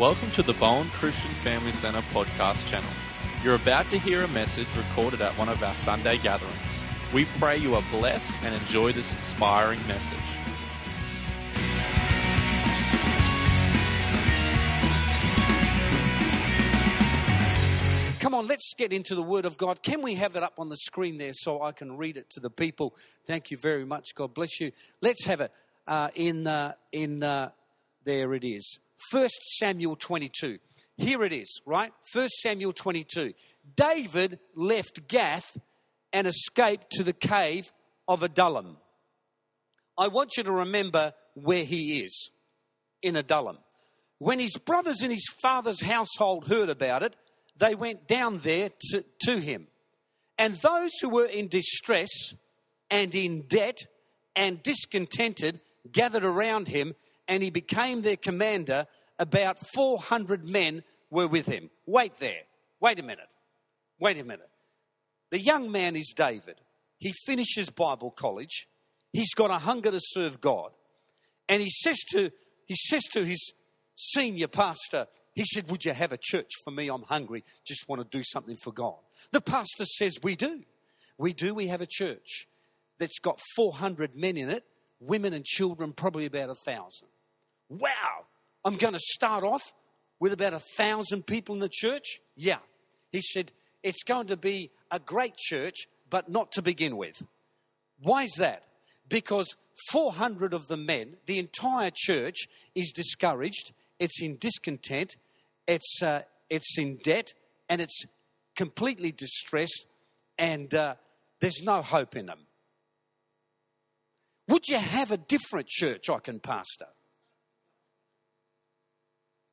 Welcome to the Bowen Christian Family Centre podcast channel. You're about to hear a message recorded at one of our Sunday gatherings. We pray you are blessed and enjoy this inspiring message. Come on, let's get into the Word of God. Can we have it up on the screen there so I can read it to the people? Thank you very much. God bless you. Let's have it uh, in, uh, in uh, there it is. First Samuel 22. Here it is, right? First Samuel 22. David left Gath and escaped to the cave of Adullam. I want you to remember where he is in Adullam. When his brothers in his father's household heard about it, they went down there to, to him. And those who were in distress and in debt and discontented gathered around him, and he became their commander. About 400 men were with him. Wait there. Wait a minute. Wait a minute. The young man is David. He finishes Bible college. He's got a hunger to serve God. And he says to, he says to his senior pastor, he said, Would you have a church for me? I'm hungry. Just want to do something for God. The pastor says, We do. We do. We have a church that's got 400 men in it, women and children, probably about a thousand. Wow. I'm going to start off with about a thousand people in the church? Yeah. He said, It's going to be a great church, but not to begin with. Why is that? Because 400 of the men, the entire church, is discouraged, it's in discontent, it's, uh, it's in debt, and it's completely distressed, and uh, there's no hope in them. Would you have a different church I can pastor?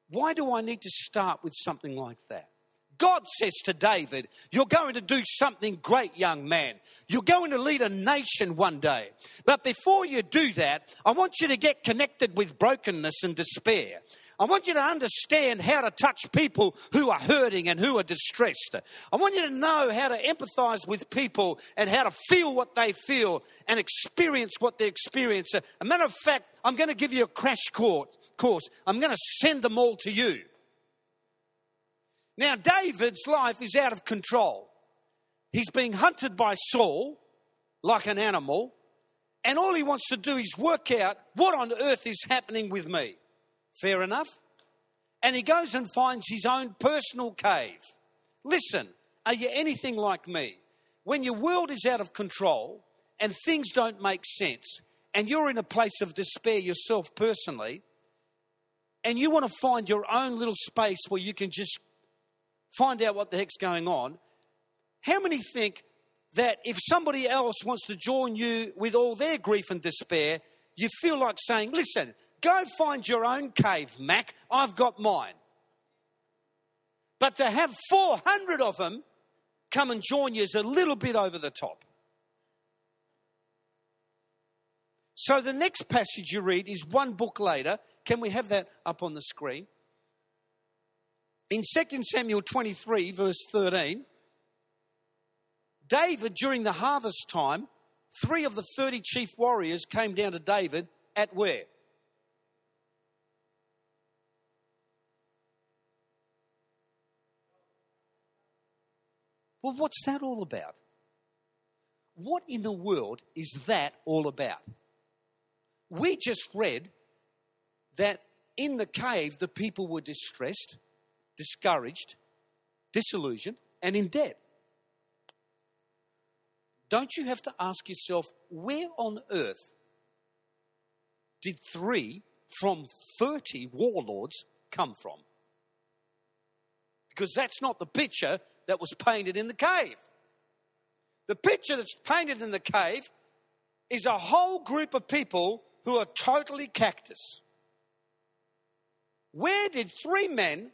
Why do I need to start with something like that? God says to David, You're going to do something great, young man. You're going to lead a nation one day. But before you do that, I want you to get connected with brokenness and despair. I want you to understand how to touch people who are hurting and who are distressed. I want you to know how to empathize with people and how to feel what they feel and experience what they experience. A matter of fact, I'm going to give you a crash course. I'm going to send them all to you. Now, David's life is out of control. He's being hunted by Saul like an animal, and all he wants to do is work out what on earth is happening with me. Fair enough? And he goes and finds his own personal cave. Listen, are you anything like me? When your world is out of control and things don't make sense, and you're in a place of despair yourself personally, and you want to find your own little space where you can just find out what the heck's going on, how many think that if somebody else wants to join you with all their grief and despair, you feel like saying, listen, go find your own cave, Mac, I've got mine. But to have 400 of them come and join you is a little bit over the top. So the next passage you read is one book later. Can we have that up on the screen? In 2 Samuel 23, verse 13, David, during the harvest time, three of the 30 chief warriors came down to David at where? Well, what's that all about? What in the world is that all about? We just read that in the cave the people were distressed discouraged, disillusioned, and in debt. Don't you have to ask yourself, where on earth did three from 30 warlords come from? Because that's not the picture that was painted in the cave. The picture that's painted in the cave is a whole group of people who are totally cactus. Where did three men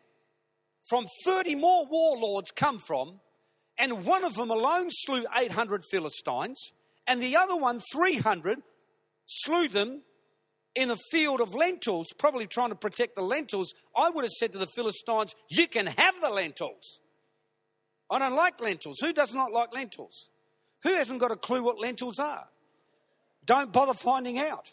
from 30 more warlords come from, and one of them alone slew 800 Philistines, and the other one, 300, slew them in a field of lentils, probably trying to protect the lentils. I would have said to the Philistines, You can have the lentils. I don't like lentils. Who does not like lentils? Who hasn't got a clue what lentils are? Don't bother finding out.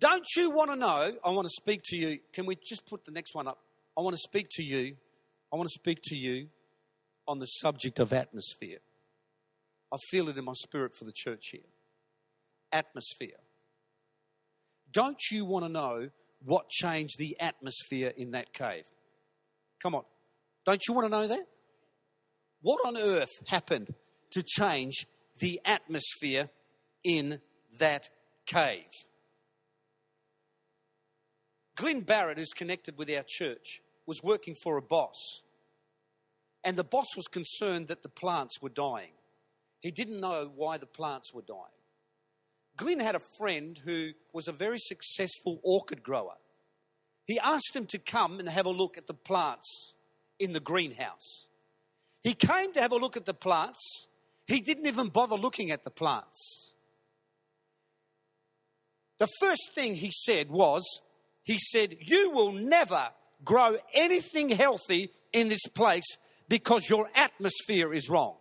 Don't you want to know? I want to speak to you. Can we just put the next one up? I want to speak to you. I want to speak to you on the subject of atmosphere. I feel it in my spirit for the church here. Atmosphere. Don't you want to know what changed the atmosphere in that cave? Come on. Don't you want to know that? What on earth happened to change the atmosphere in that cave? Glenn Barrett, who's connected with our church, was working for a boss. And the boss was concerned that the plants were dying. He didn't know why the plants were dying. Glenn had a friend who was a very successful orchid grower. He asked him to come and have a look at the plants in the greenhouse. He came to have a look at the plants. He didn't even bother looking at the plants. The first thing he said was, he said, You will never grow anything healthy in this place because your atmosphere is wrong.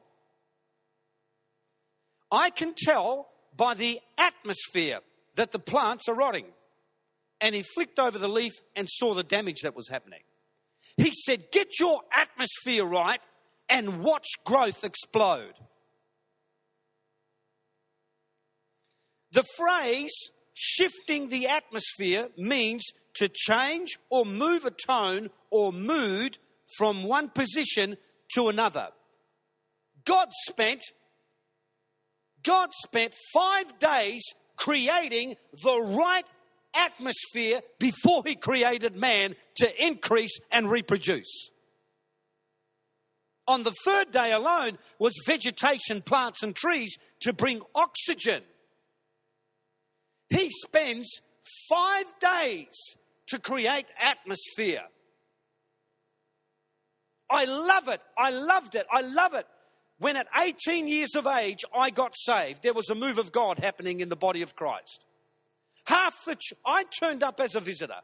I can tell by the atmosphere that the plants are rotting. And he flicked over the leaf and saw the damage that was happening. He said, Get your atmosphere right and watch growth explode. The phrase shifting the atmosphere means to change or move a tone or mood from one position to another. God spent God spent 5 days creating the right atmosphere before he created man to increase and reproduce. On the third day alone was vegetation, plants, and trees to bring oxygen. He spends five days to create atmosphere. I love it. I loved it. I love it. When at 18 years of age I got saved, there was a move of God happening in the body of Christ. Half the ch- I turned up as a visitor.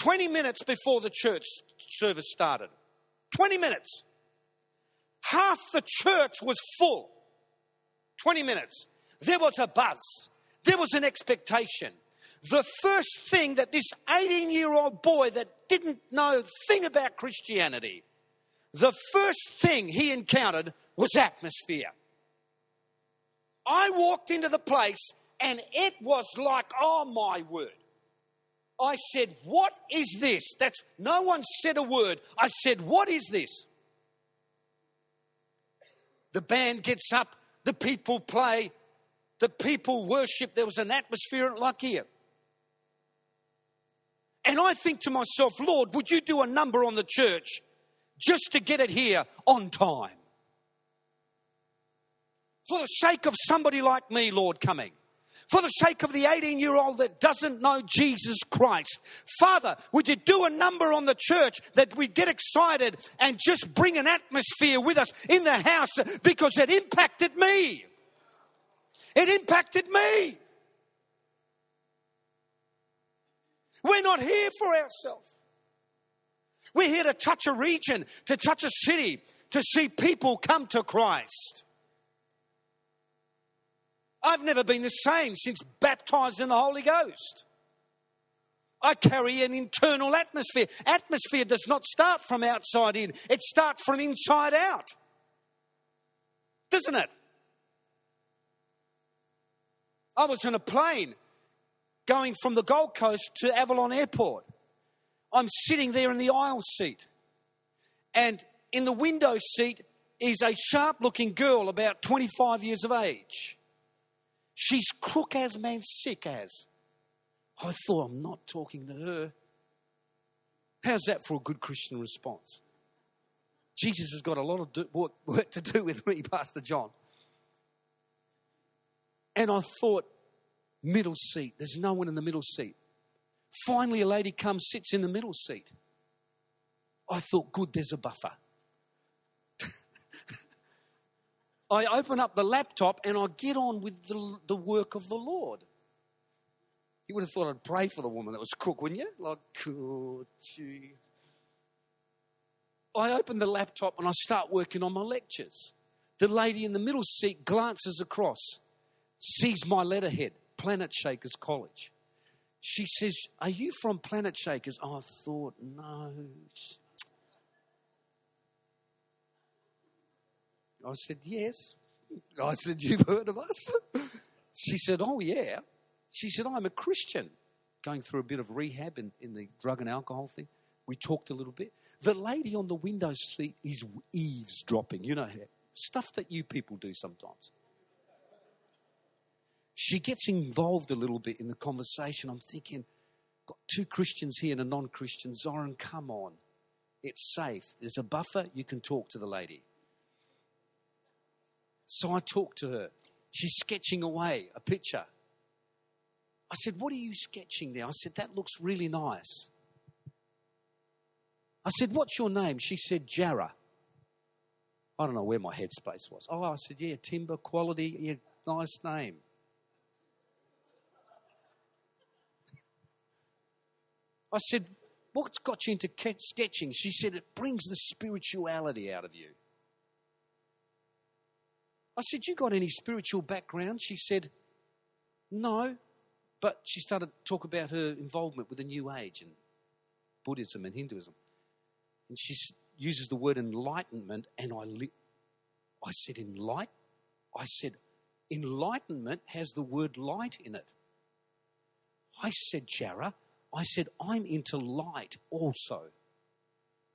20 minutes before the church service started. 20 minutes. Half the church was full. 20 minutes. There was a buzz. There was an expectation. The first thing that this 18 year old boy that didn't know a thing about Christianity, the first thing he encountered was atmosphere. I walked into the place and it was like, oh my word. I said, What is this? That's no one said a word. I said, What is this? The band gets up, the people play, the people worship. There was an atmosphere like here. And I think to myself, Lord, would you do a number on the church just to get it here on time? For the sake of somebody like me, Lord, coming for the sake of the 18 year old that doesn't know Jesus Christ. Father, would you do a number on the church that we get excited and just bring an atmosphere with us in the house because it impacted me? It impacted me. We're not here for ourselves. We're here to touch a region, to touch a city, to see people come to Christ. I've never been the same since baptized in the Holy Ghost. I carry an internal atmosphere. Atmosphere does not start from outside in, it starts from inside out. Doesn't it? I was in a plane going from the Gold Coast to Avalon Airport. I'm sitting there in the aisle seat. And in the window seat is a sharp looking girl about 25 years of age. She's crook as man sick as. I thought I'm not talking to her. How's that for a good Christian response? Jesus has got a lot of work to do with me, Pastor John. And I thought, middle seat. There's no one in the middle seat. Finally, a lady comes, sits in the middle seat. I thought, good, there's a buffer. I open up the laptop and I get on with the, the work of the Lord. You would have thought I'd pray for the woman that was crook, wouldn't you? Like, oh, jeez. I open the laptop and I start working on my lectures. The lady in the middle seat glances across, sees my letterhead, Planet Shakers College. She says, Are you from Planet Shakers? I thought, No. I said, Yes. I said, You've heard of us? She said, Oh, yeah. She said, I'm a Christian, going through a bit of rehab in, in the drug and alcohol thing. We talked a little bit. The lady on the window seat is eavesdropping. You know, stuff that you people do sometimes. She gets involved a little bit in the conversation. I'm thinking, got two Christians here and a non Christian. Zoran, come on. It's safe. There's a buffer. You can talk to the lady. So I talked to her. She's sketching away a picture. I said, What are you sketching there? I said, That looks really nice. I said, What's your name? She said, Jarrah. I don't know where my headspace was. Oh, I said, Yeah, timber, quality, yeah, nice name. I said, What's got you into sketching? She said, It brings the spirituality out of you. I said, You got any spiritual background? She said, No. But she started to talk about her involvement with the New Age and Buddhism and Hinduism. And she uses the word enlightenment, and I, li- I said, Enlight? I said, Enlightenment has the word light in it. I said, Jarrah, I said, I'm into light also.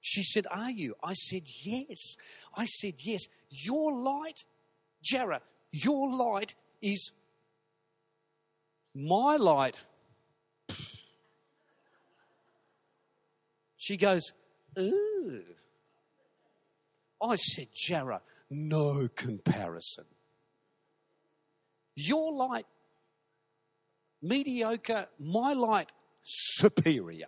She said, Are you? I said, Yes. I said, Yes. Your light Jarrah, your light is my light. She goes, Ooh. I said, Jarrah, no comparison. Your light, mediocre, my light, superior.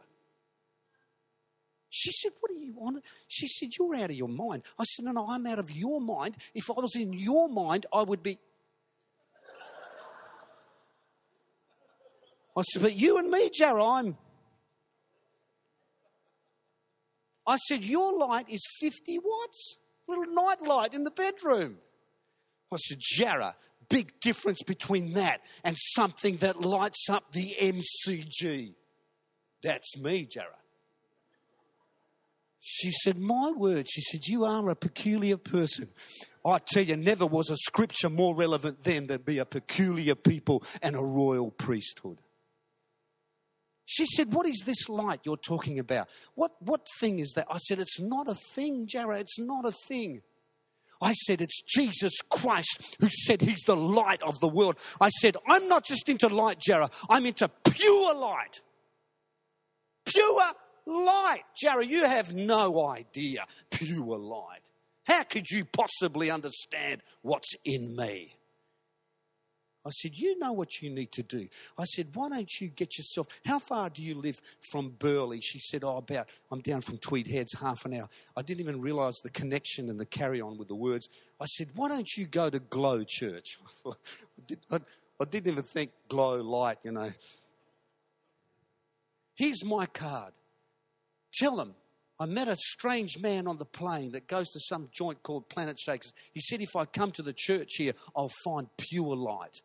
She said, What are you on? She said, You're out of your mind. I said, No, no, I'm out of your mind. If I was in your mind, I would be. I said, But you and me, Jarrah, I'm. I said, Your light is 50 watts. Little night light in the bedroom. I said, Jarrah, big difference between that and something that lights up the MCG. That's me, Jarrah. She said, My word. She said, You are a peculiar person. I tell you, never was a scripture more relevant then than be a peculiar people and a royal priesthood. She said, What is this light you're talking about? What, what thing is that? I said, It's not a thing, Jarrah. It's not a thing. I said, It's Jesus Christ who said He's the light of the world. I said, I'm not just into light, Jarrah. I'm into pure light. Pure light. Jerry, you have no idea. Pure light. How could you possibly understand what's in me? I said, You know what you need to do. I said, Why don't you get yourself, how far do you live from Burleigh? She said, Oh, about, I'm down from Tweed Heads, half an hour. I didn't even realize the connection and the carry on with the words. I said, Why don't you go to Glow Church? I, did, didn't even think glow light, you know. Here's my card. Tell them, I met a strange man on the plane that goes to some joint called Planet Shakers. He said, if I come to the church here, I'll find pure light.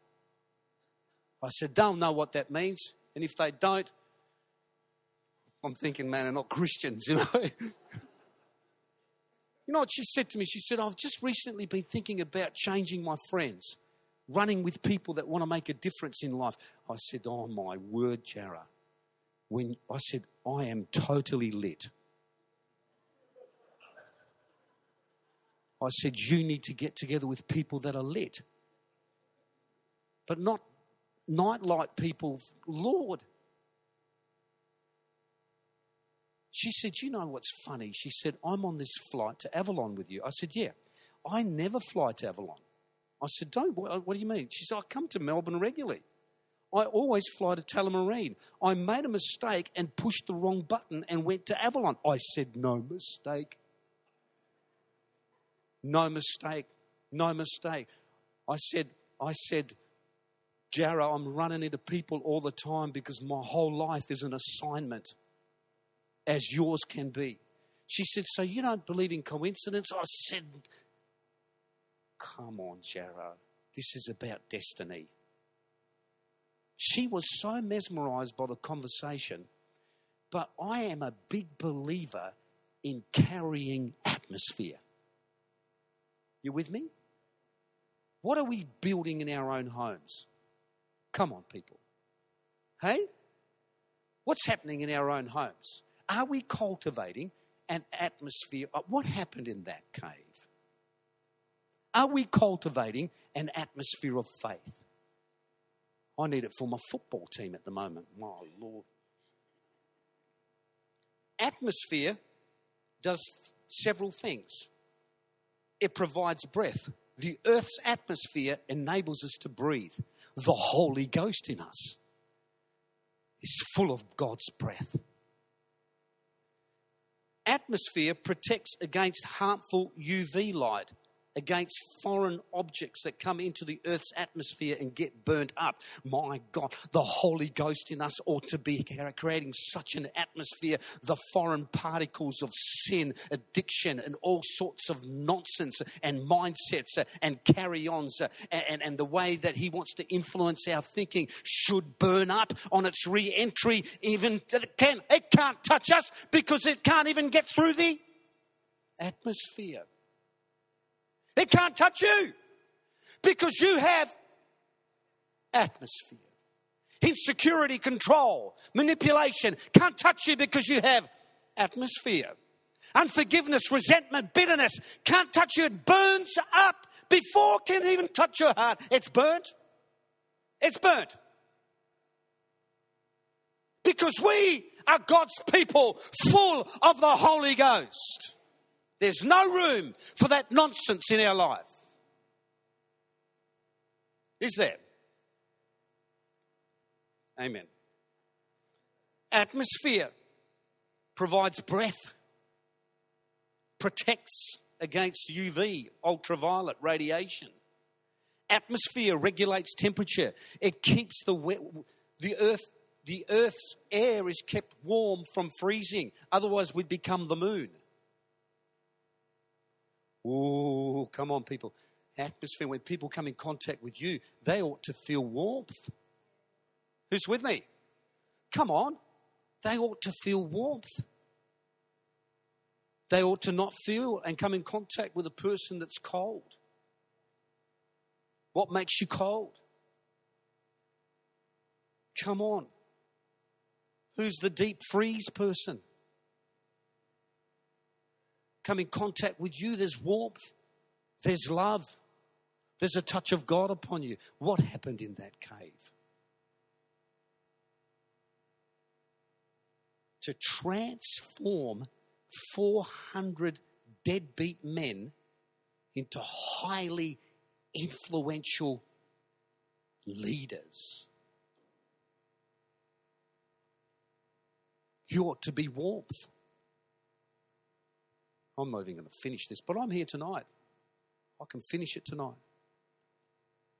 I said, they'll know what that means. And if they don't, I'm thinking, man, they're not Christians, you know. you know what she said to me? She said, I've just recently been thinking about changing my friends, running with people that want to make a difference in life. I said, Oh my word, Jarrah when I said, I am totally lit. I said, You need to get together with people that are lit, but not nightlight people. Lord. She said, You know what's funny? She said, I'm on this flight to Avalon with you. I said, Yeah. I never fly to Avalon. I said, Don't. What, what do you mean? She said, I come to Melbourne regularly. I always fly to Tullamarine. I made a mistake and pushed the wrong button and went to Avalon. I said, No mistake. No mistake. No mistake. I said, I said, Jarrah, I'm running into people all the time because my whole life is an assignment, as yours can be. She said, So you don't believe in coincidence? I said, Come on, Jarrah. This is about destiny. She was so mesmerized by the conversation, but I am a big believer in carrying atmosphere. You with me? What are we building in our own homes? Come on, people. Hey? What's happening in our own homes? Are we cultivating an atmosphere? Uh, what happened in that cave? Are we cultivating an atmosphere of faith? I need it for my football team at the moment. My Lord. Atmosphere does several things. It provides breath. The earth's atmosphere enables us to breathe. The Holy Ghost in us is full of God's breath. Atmosphere protects against harmful UV light against foreign objects that come into the earth's atmosphere and get burnt up. My God, the Holy Ghost in us ought to be creating such an atmosphere. The foreign particles of sin, addiction, and all sorts of nonsense and mindsets and carry ons and, and the way that He wants to influence our thinking should burn up on its re entry. Even can, it can't touch us because it can't even get through the atmosphere. It can't touch you because you have atmosphere. Insecurity, control, manipulation can't touch you because you have atmosphere. Unforgiveness, resentment, bitterness can't touch you. It burns up before it can even touch your heart. It's burnt. It's burnt. Because we are God's people full of the Holy Ghost. There's no room for that nonsense in our life. Is there? Amen. Atmosphere provides breath, protects against UV, ultraviolet radiation. Atmosphere regulates temperature. It keeps the the earth the earth's air is kept warm from freezing. Otherwise, we'd become the moon. Oh, come on, people. Atmosphere, when people come in contact with you, they ought to feel warmth. Who's with me? Come on. They ought to feel warmth. They ought to not feel and come in contact with a person that's cold. What makes you cold? Come on. Who's the deep freeze person? Come in contact with you, there's warmth, there's love, there's a touch of God upon you. What happened in that cave? To transform 400 deadbeat men into highly influential leaders. You ought to be warmth. I'm not even going to finish this, but I'm here tonight. I can finish it tonight.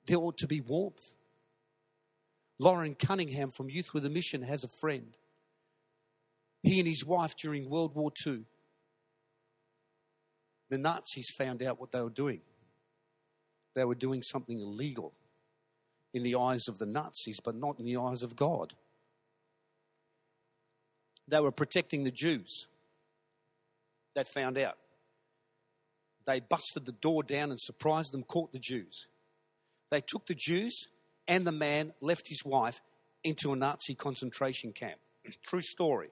There ought to be warmth. Loren Cunningham from Youth with a Mission has a friend. He and his wife during World War II, the Nazis found out what they were doing. They were doing something illegal in the eyes of the Nazis, but not in the eyes of God. They were protecting the Jews they found out. They busted the door down and surprised them, caught the Jews. They took the Jews and the man left his wife into a Nazi concentration camp. True story.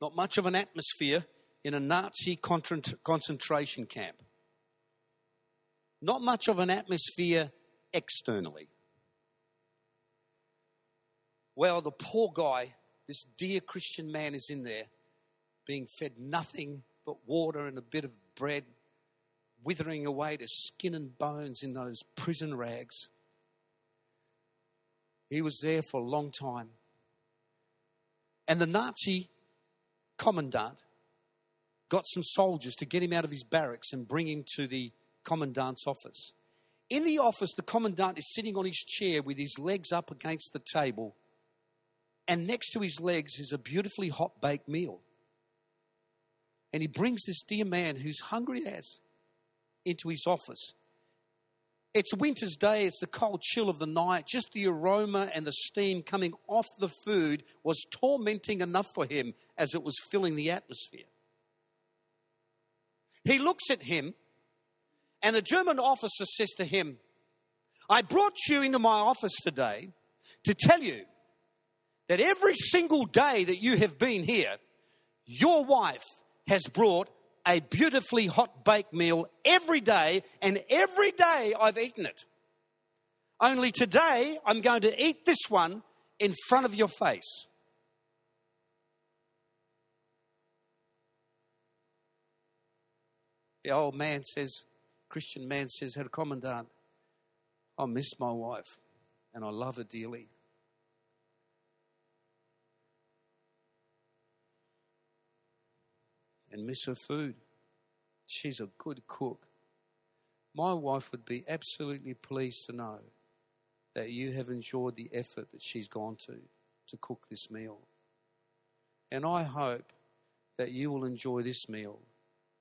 Not much of an atmosphere in a Nazi concentration camp. Not much of an atmosphere externally. Well, the poor guy this dear Christian man is in there being fed nothing but water and a bit of bread, withering away to skin and bones in those prison rags. He was there for a long time. And the Nazi commandant got some soldiers to get him out of his barracks and bring him to the commandant's office. In the office, the commandant is sitting on his chair with his legs up against the table and next to his legs is a beautifully hot baked meal. And he brings this dear man who's hungry as into his office. It's winter's day, it's the cold chill of the night. Just the aroma and the steam coming off the food was tormenting enough for him as it was filling the atmosphere. He looks at him, and the German officer says to him, I brought you into my office today to tell you that every single day that you have been here, your wife has brought a beautifully hot baked meal every day, and every day I've eaten it. Only today I'm going to eat this one in front of your face. The old man says, Christian man says, Herr Commandant, I miss my wife and I love her dearly. And miss her food. She's a good cook. My wife would be absolutely pleased to know that you have enjoyed the effort that she's gone to to cook this meal. And I hope that you will enjoy this meal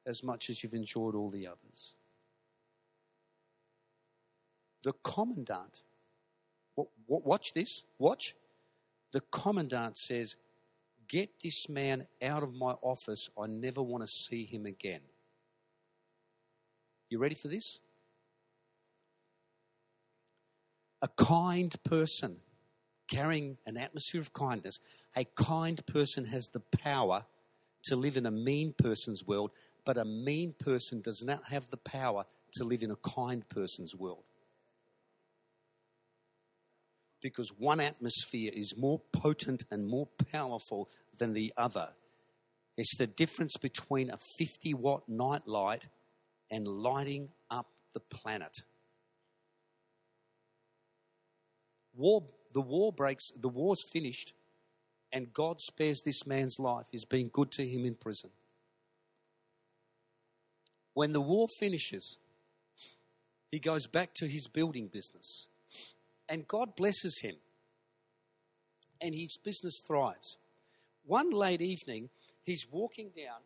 as much as you've enjoyed all the others. The commandant, watch this, watch. The commandant says, Get this man out of my office. I never want to see him again. You ready for this? A kind person carrying an atmosphere of kindness, a kind person has the power to live in a mean person's world, but a mean person does not have the power to live in a kind person's world because one atmosphere is more potent and more powerful than the other. It's the difference between a 50 watt night light and lighting up the planet. War, the war breaks, the war's finished, and God spares this man's life. He's been good to him in prison. When the war finishes, he goes back to his building business and God blesses him. And his business thrives. One late evening, he's walking down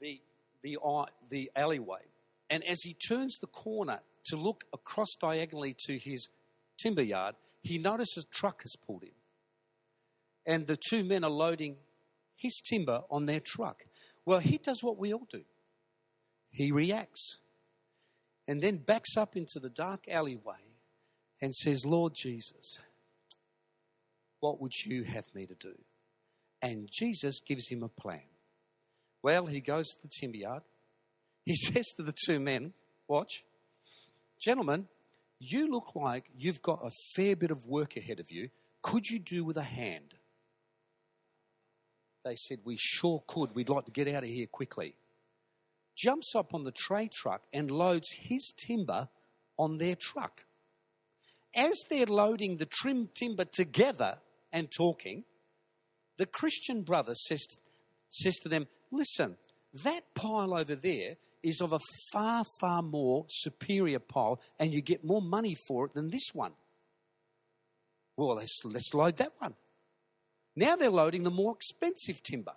the, the, uh, the alleyway, and as he turns the corner to look across diagonally to his timber yard, he notices a truck has pulled in. And the two men are loading his timber on their truck. Well, he does what we all do he reacts and then backs up into the dark alleyway and says, Lord Jesus, what would you have me to do? And Jesus gives him a plan. Well, he goes to the timber yard. He says to the two men, Watch, gentlemen, you look like you've got a fair bit of work ahead of you. Could you do with a hand? They said, We sure could. We'd like to get out of here quickly. Jumps up on the tray truck and loads his timber on their truck as they're loading the trim timber together and talking, the Christian brother says, says to them, Listen, that pile over there is of a far, far more superior pile, and you get more money for it than this one. Well, let's, let's load that one. Now they're loading the more expensive timber.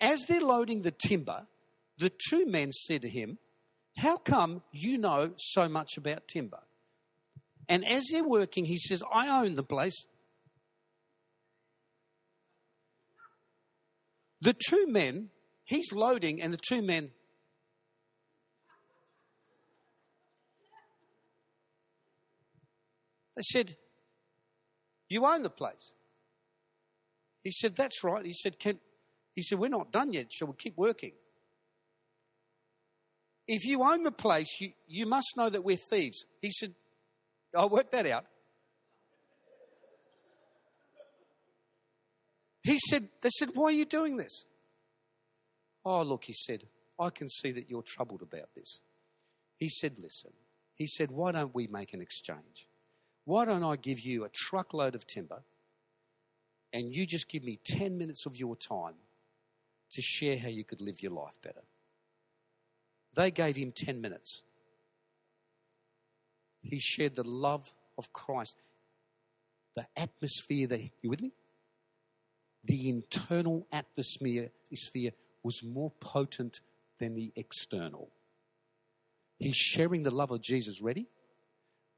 As they're loading the timber, the two men said to him, How come you know so much about timber? And as they're working, he says, I own the place. The two men, he's loading, and the two men, they said, You own the place. He said, That's right. He said, Can, he said, We're not done yet. Shall we'll keep working? If you own the place, you, you must know that we're thieves. He said, I worked that out. He said, They said, Why are you doing this? Oh, look, he said, I can see that you're troubled about this. He said, Listen. He said, Why don't we make an exchange? Why don't I give you a truckload of timber and you just give me 10 minutes of your time to share how you could live your life better? They gave him 10 minutes he shared the love of Christ. The atmosphere that, you with me? The internal atmosphere was more potent than the external. He's sharing the love of Jesus. Ready?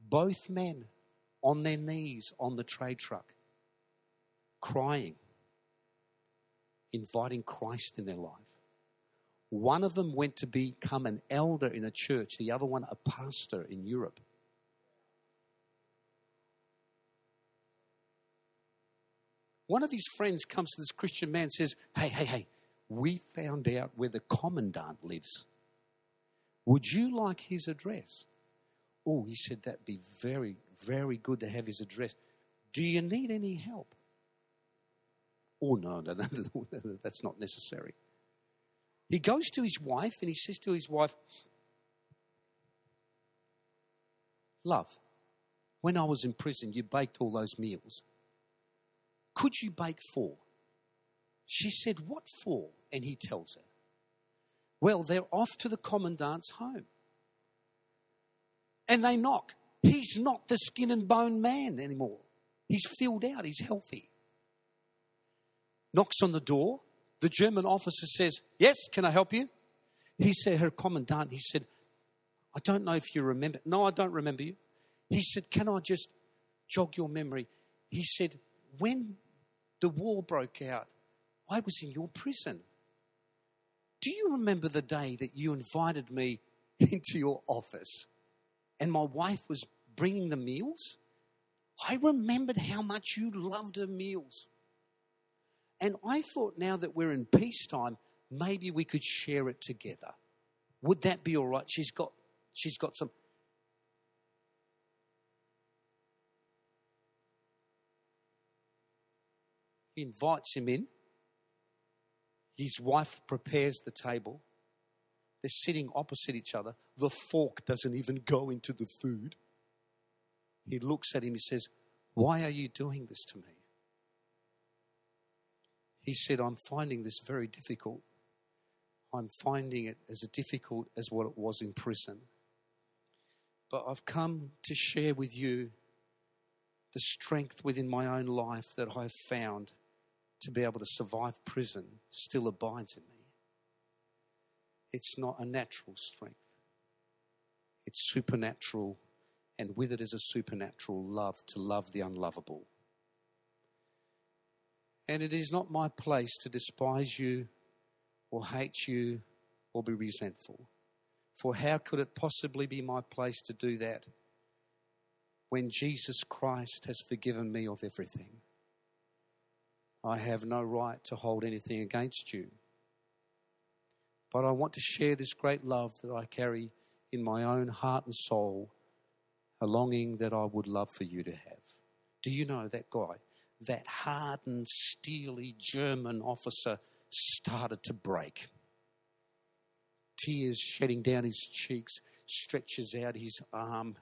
Both men on their knees on the trade truck, crying, inviting Christ in their life. One of them went to become an elder in a church, the other one a pastor in Europe. One of his friends comes to this Christian man and says, Hey, hey, hey, we found out where the commandant lives. Would you like his address? Oh, he said that'd be very, very good to have his address. Do you need any help? Oh, no, no, no, that's not necessary. He goes to his wife and he says to his wife, Love, when I was in prison, you baked all those meals. Could you bake four? She said, What for? And he tells her, Well, they're off to the commandant's home. And they knock. He's not the skin and bone man anymore. He's filled out, he's healthy. Knocks on the door. The German officer says, Yes, can I help you? He said, Herr commandant, he said, I don't know if you remember. No, I don't remember you. He said, Can I just jog your memory? He said, When the war broke out, I was in your prison. Do you remember the day that you invited me into your office and my wife was bringing the meals? I remembered how much you loved her meals. And I thought now that we're in peacetime, maybe we could share it together. Would that be all right? She's got, she's got some. He invites him in. His wife prepares the table. They're sitting opposite each other. The fork doesn't even go into the food. He looks at him. He says, Why are you doing this to me? He said, I'm finding this very difficult. I'm finding it as difficult as what it was in prison. But I've come to share with you the strength within my own life that I've found to be able to survive prison still abides in me. It's not a natural strength, it's supernatural, and with it is a supernatural love to love the unlovable. And it is not my place to despise you or hate you or be resentful. For how could it possibly be my place to do that when Jesus Christ has forgiven me of everything? I have no right to hold anything against you. But I want to share this great love that I carry in my own heart and soul, a longing that I would love for you to have. Do you know that guy? that hardened, steely German officer started to break. Tears shedding down his cheeks, stretches out his arm,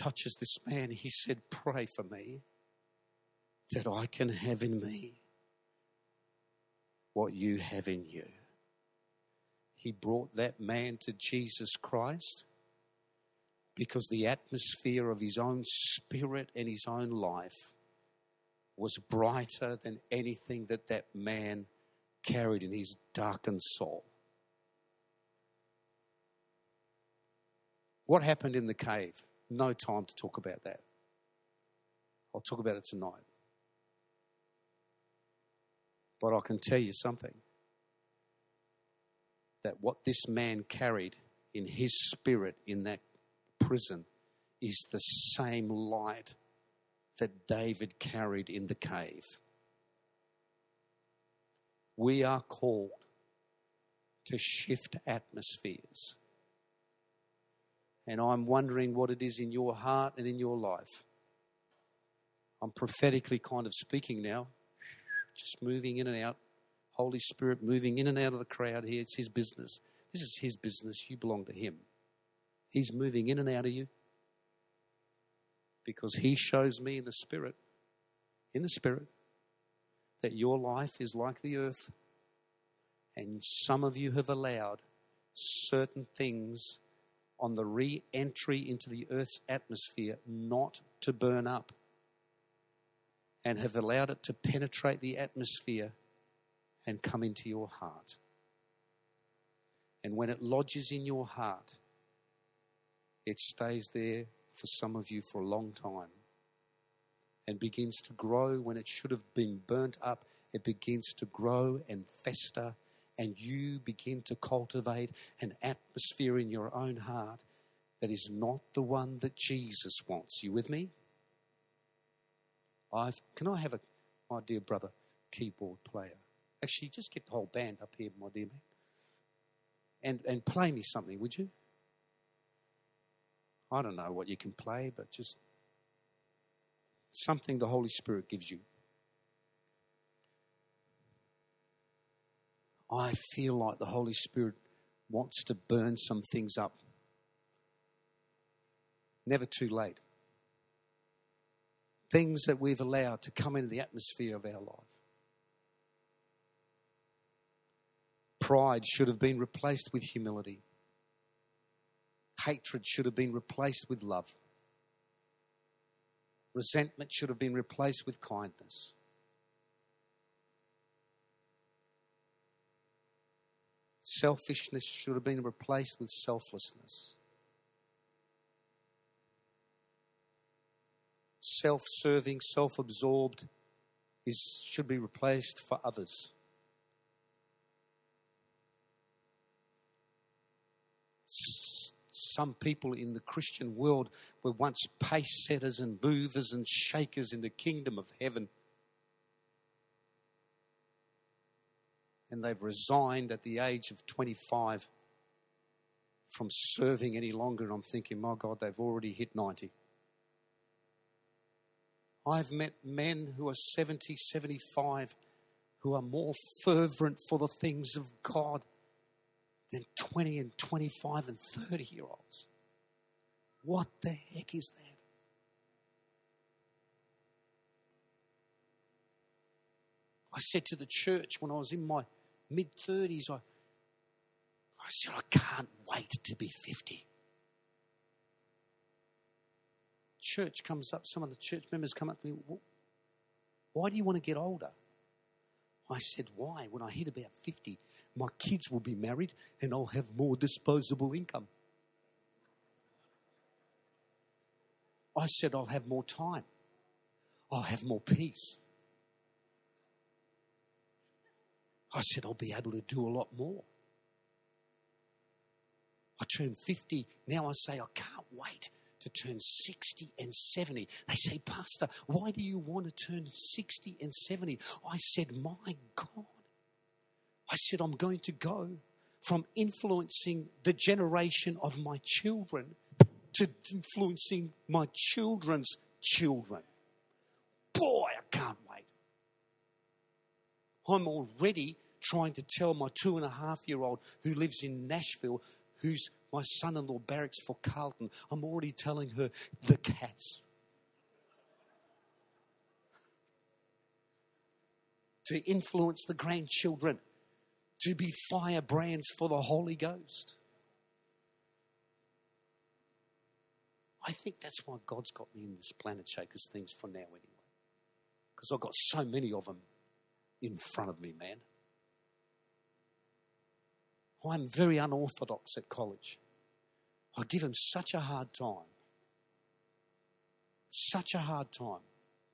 touches this man. He said, Pray for me that I can have in me what you have in you. He brought that man to Jesus Christ because the atmosphere of his own spirit and his own life was brighter than anything that that man carried in his darkened soul. What happened in the cave? No time to talk about that. I'll talk about it tonight. But I can tell you something that what this man carried in his spirit in that prison is the same light that David carried in the cave. We are called to shift atmospheres. And I'm wondering what it is in your heart and in your life. I'm prophetically kind of speaking now, just moving in and out. Holy Spirit moving in and out of the crowd here. It's His business. This is His business. You belong to Him. He's moving in and out of you because He shows me in the Spirit, in the Spirit, that your life is like the earth. And some of you have allowed certain things on the re entry into the earth's atmosphere not to burn up and have allowed it to penetrate the atmosphere and come into your heart. And when it lodges in your heart, it stays there for some of you for a long time and begins to grow when it should have been burnt up. It begins to grow and fester, and you begin to cultivate an atmosphere in your own heart that is not the one that Jesus wants. You with me? I've, can I have a, my dear brother, keyboard player? Actually, just get the whole band up here, my dear man. And, and play me something, would you? I don't know what you can play, but just something the Holy Spirit gives you. I feel like the Holy Spirit wants to burn some things up. Never too late. Things that we've allowed to come into the atmosphere of our life. Pride should have been replaced with humility. Hatred should have been replaced with love. Resentment should have been replaced with kindness. Selfishness should have been replaced with selflessness. Self serving, self absorbed should be replaced for others. some people in the Christian world were once pace setters and movers and shakers in the kingdom of heaven. And they've resigned at the age of 25 from serving any longer. And I'm thinking, my God, they've already hit 90. I've met men who are 70, 75 who are more fervent for the things of God than 20 and 25 and 30 year olds. What the heck is that? I said to the church when I was in my mid 30s, I, I said, I can't wait to be 50. Church comes up, some of the church members come up to me, why do you want to get older? I said, why? When I hit about 50, my kids will be married and I'll have more disposable income. I said, I'll have more time. I'll have more peace. I said, I'll be able to do a lot more. I turned 50. Now I say, I can't wait to turn 60 and 70. They say, Pastor, why do you want to turn 60 and 70? I said, My God, I said, I'm going to go from influencing the generation of my children to influencing my children's children. Boy, I can't wait. I'm already trying to tell my two and a half year old who lives in Nashville, who's my son in law barracks for Carlton, I'm already telling her the cats. To influence the grandchildren to be firebrands for the Holy Ghost. I think that's why God's got me in this Planet Shakers things for now, anyway. Because I've got so many of them in front of me, man. I'm very unorthodox at college. I give them such a hard time. Such a hard time.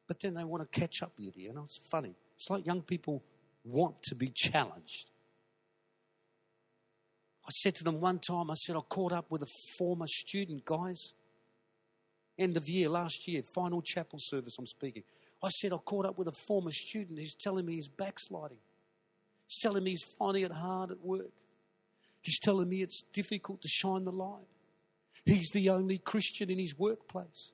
But then they want to catch up with you. You know, it's funny. It's like young people want to be challenged. I said to them one time, I said, I caught up with a former student, guys. End of year, last year, final chapel service, I'm speaking. I said, I caught up with a former student who's telling me he's backsliding. He's telling me he's finding it hard at work. He's telling me it's difficult to shine the light. He's the only Christian in his workplace.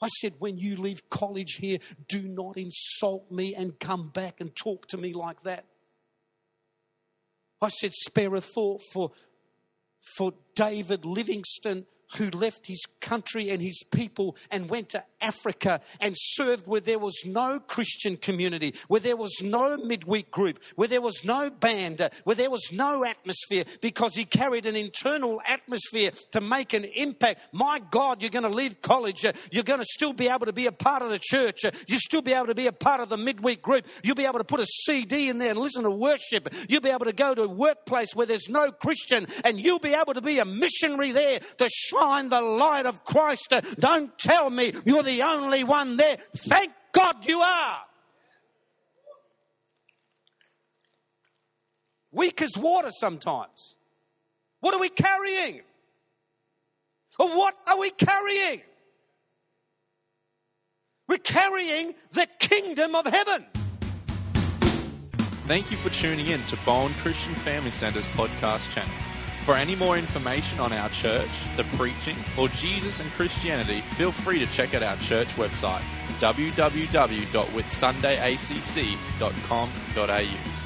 I said, when you leave college here, do not insult me and come back and talk to me like that. I said, spare a thought for, for David Livingstone, who left his country and his people and went to Africa and served where there was no Christian community, where there was no midweek group, where there was no band, uh, where there was no atmosphere, because he carried an internal atmosphere to make an impact. My God, you're going to leave college. uh, You're going to still be able to be a part of the church. uh, You'll still be able to be a part of the midweek group. You'll be able to put a CD in there and listen to worship. You'll be able to go to a workplace where there's no Christian and you'll be able to be a missionary there to shine the light of Christ. Don't tell me you're the only one there. Thank God you are. Weak as water sometimes. What are we carrying? What are we carrying? We're carrying the kingdom of heaven. Thank you for tuning in to Bowen Christian Family Center's podcast channel. For any more information on our church, the preaching, or Jesus and Christianity, feel free to check out our church website www.whitsundayacc.com.au.